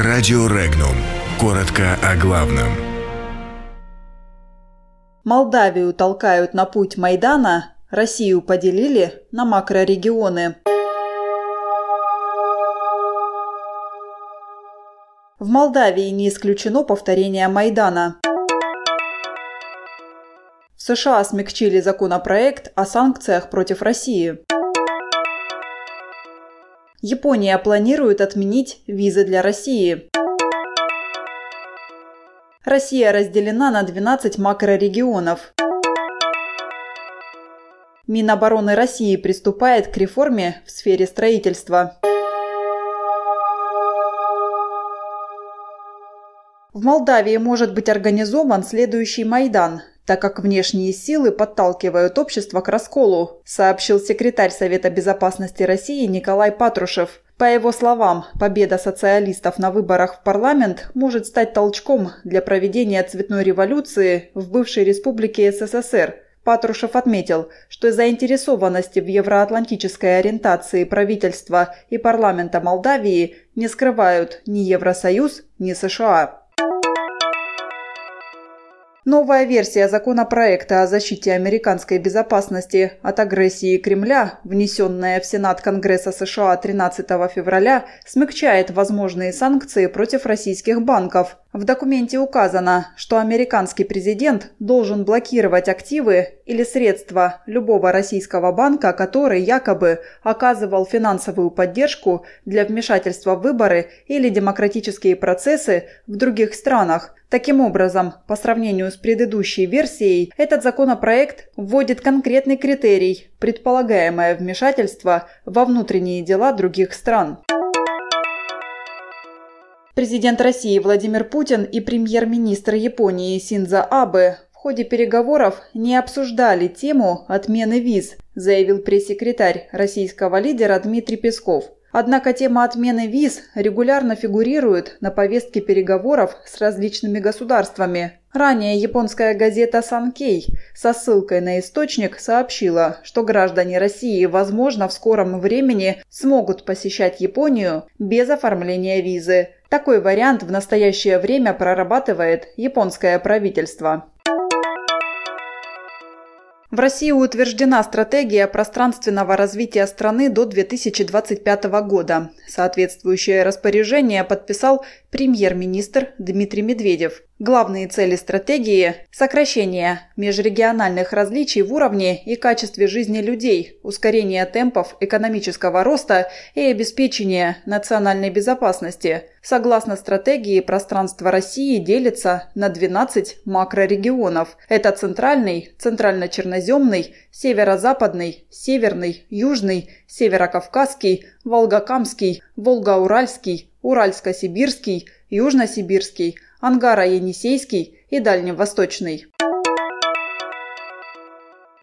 Радио Регнум. Коротко о главном. Молдавию толкают на путь Майдана, Россию поделили на макрорегионы. В Молдавии не исключено повторение Майдана. В США смягчили законопроект о санкциях против России. Япония планирует отменить визы для России. Россия разделена на 12 макрорегионов. Минобороны России приступает к реформе в сфере строительства. В Молдавии может быть организован следующий Майдан, так как внешние силы подталкивают общество к расколу, сообщил секретарь Совета безопасности России Николай Патрушев. По его словам, победа социалистов на выборах в парламент может стать толчком для проведения цветной революции в бывшей республике СССР. Патрушев отметил, что заинтересованности в евроатлантической ориентации правительства и парламента Молдавии не скрывают ни Евросоюз, ни США. Новая версия законопроекта о защите американской безопасности от агрессии Кремля, внесенная в Сенат Конгресса США 13 февраля, смягчает возможные санкции против российских банков. В документе указано, что американский президент должен блокировать активы или средства любого российского банка, который якобы оказывал финансовую поддержку для вмешательства в выборы или демократические процессы в других странах. Таким образом, по сравнению с предыдущей версией, этот законопроект вводит конкретный критерий – предполагаемое вмешательство во внутренние дела других стран. Президент России Владимир Путин и премьер-министр Японии Синдзо Абе в ходе переговоров не обсуждали тему отмены виз, заявил пресс-секретарь российского лидера Дмитрий Песков. Однако тема отмены виз регулярно фигурирует на повестке переговоров с различными государствами. Ранее японская газета «Санкей» со ссылкой на источник сообщила, что граждане России, возможно, в скором времени смогут посещать Японию без оформления визы. Такой вариант в настоящее время прорабатывает японское правительство. В России утверждена стратегия пространственного развития страны до 2025 года. Соответствующее распоряжение подписал премьер-министр Дмитрий Медведев. Главные цели стратегии – сокращение межрегиональных различий в уровне и качестве жизни людей, ускорение темпов экономического роста и обеспечение национальной безопасности. Согласно стратегии, пространство России делится на 12 макрорегионов. Это центральный, центрально-черноземный, северо-западный, северный, южный, северокавказский, волгокамский, волгоуральский, уральско-сибирский, южно-сибирский – Ангара-Енисейский и Дальневосточный.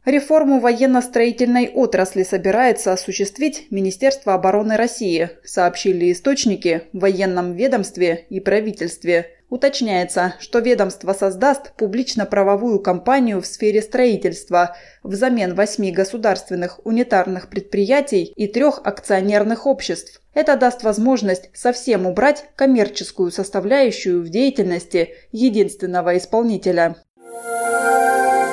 Реформу военно-строительной отрасли собирается осуществить Министерство обороны России, сообщили источники в военном ведомстве и правительстве. Уточняется, что ведомство создаст публично-правовую компанию в сфере строительства взамен восьми государственных унитарных предприятий и трех акционерных обществ. Это даст возможность совсем убрать коммерческую составляющую в деятельности единственного исполнителя.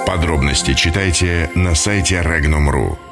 Подробности читайте на сайте Regnum.ru.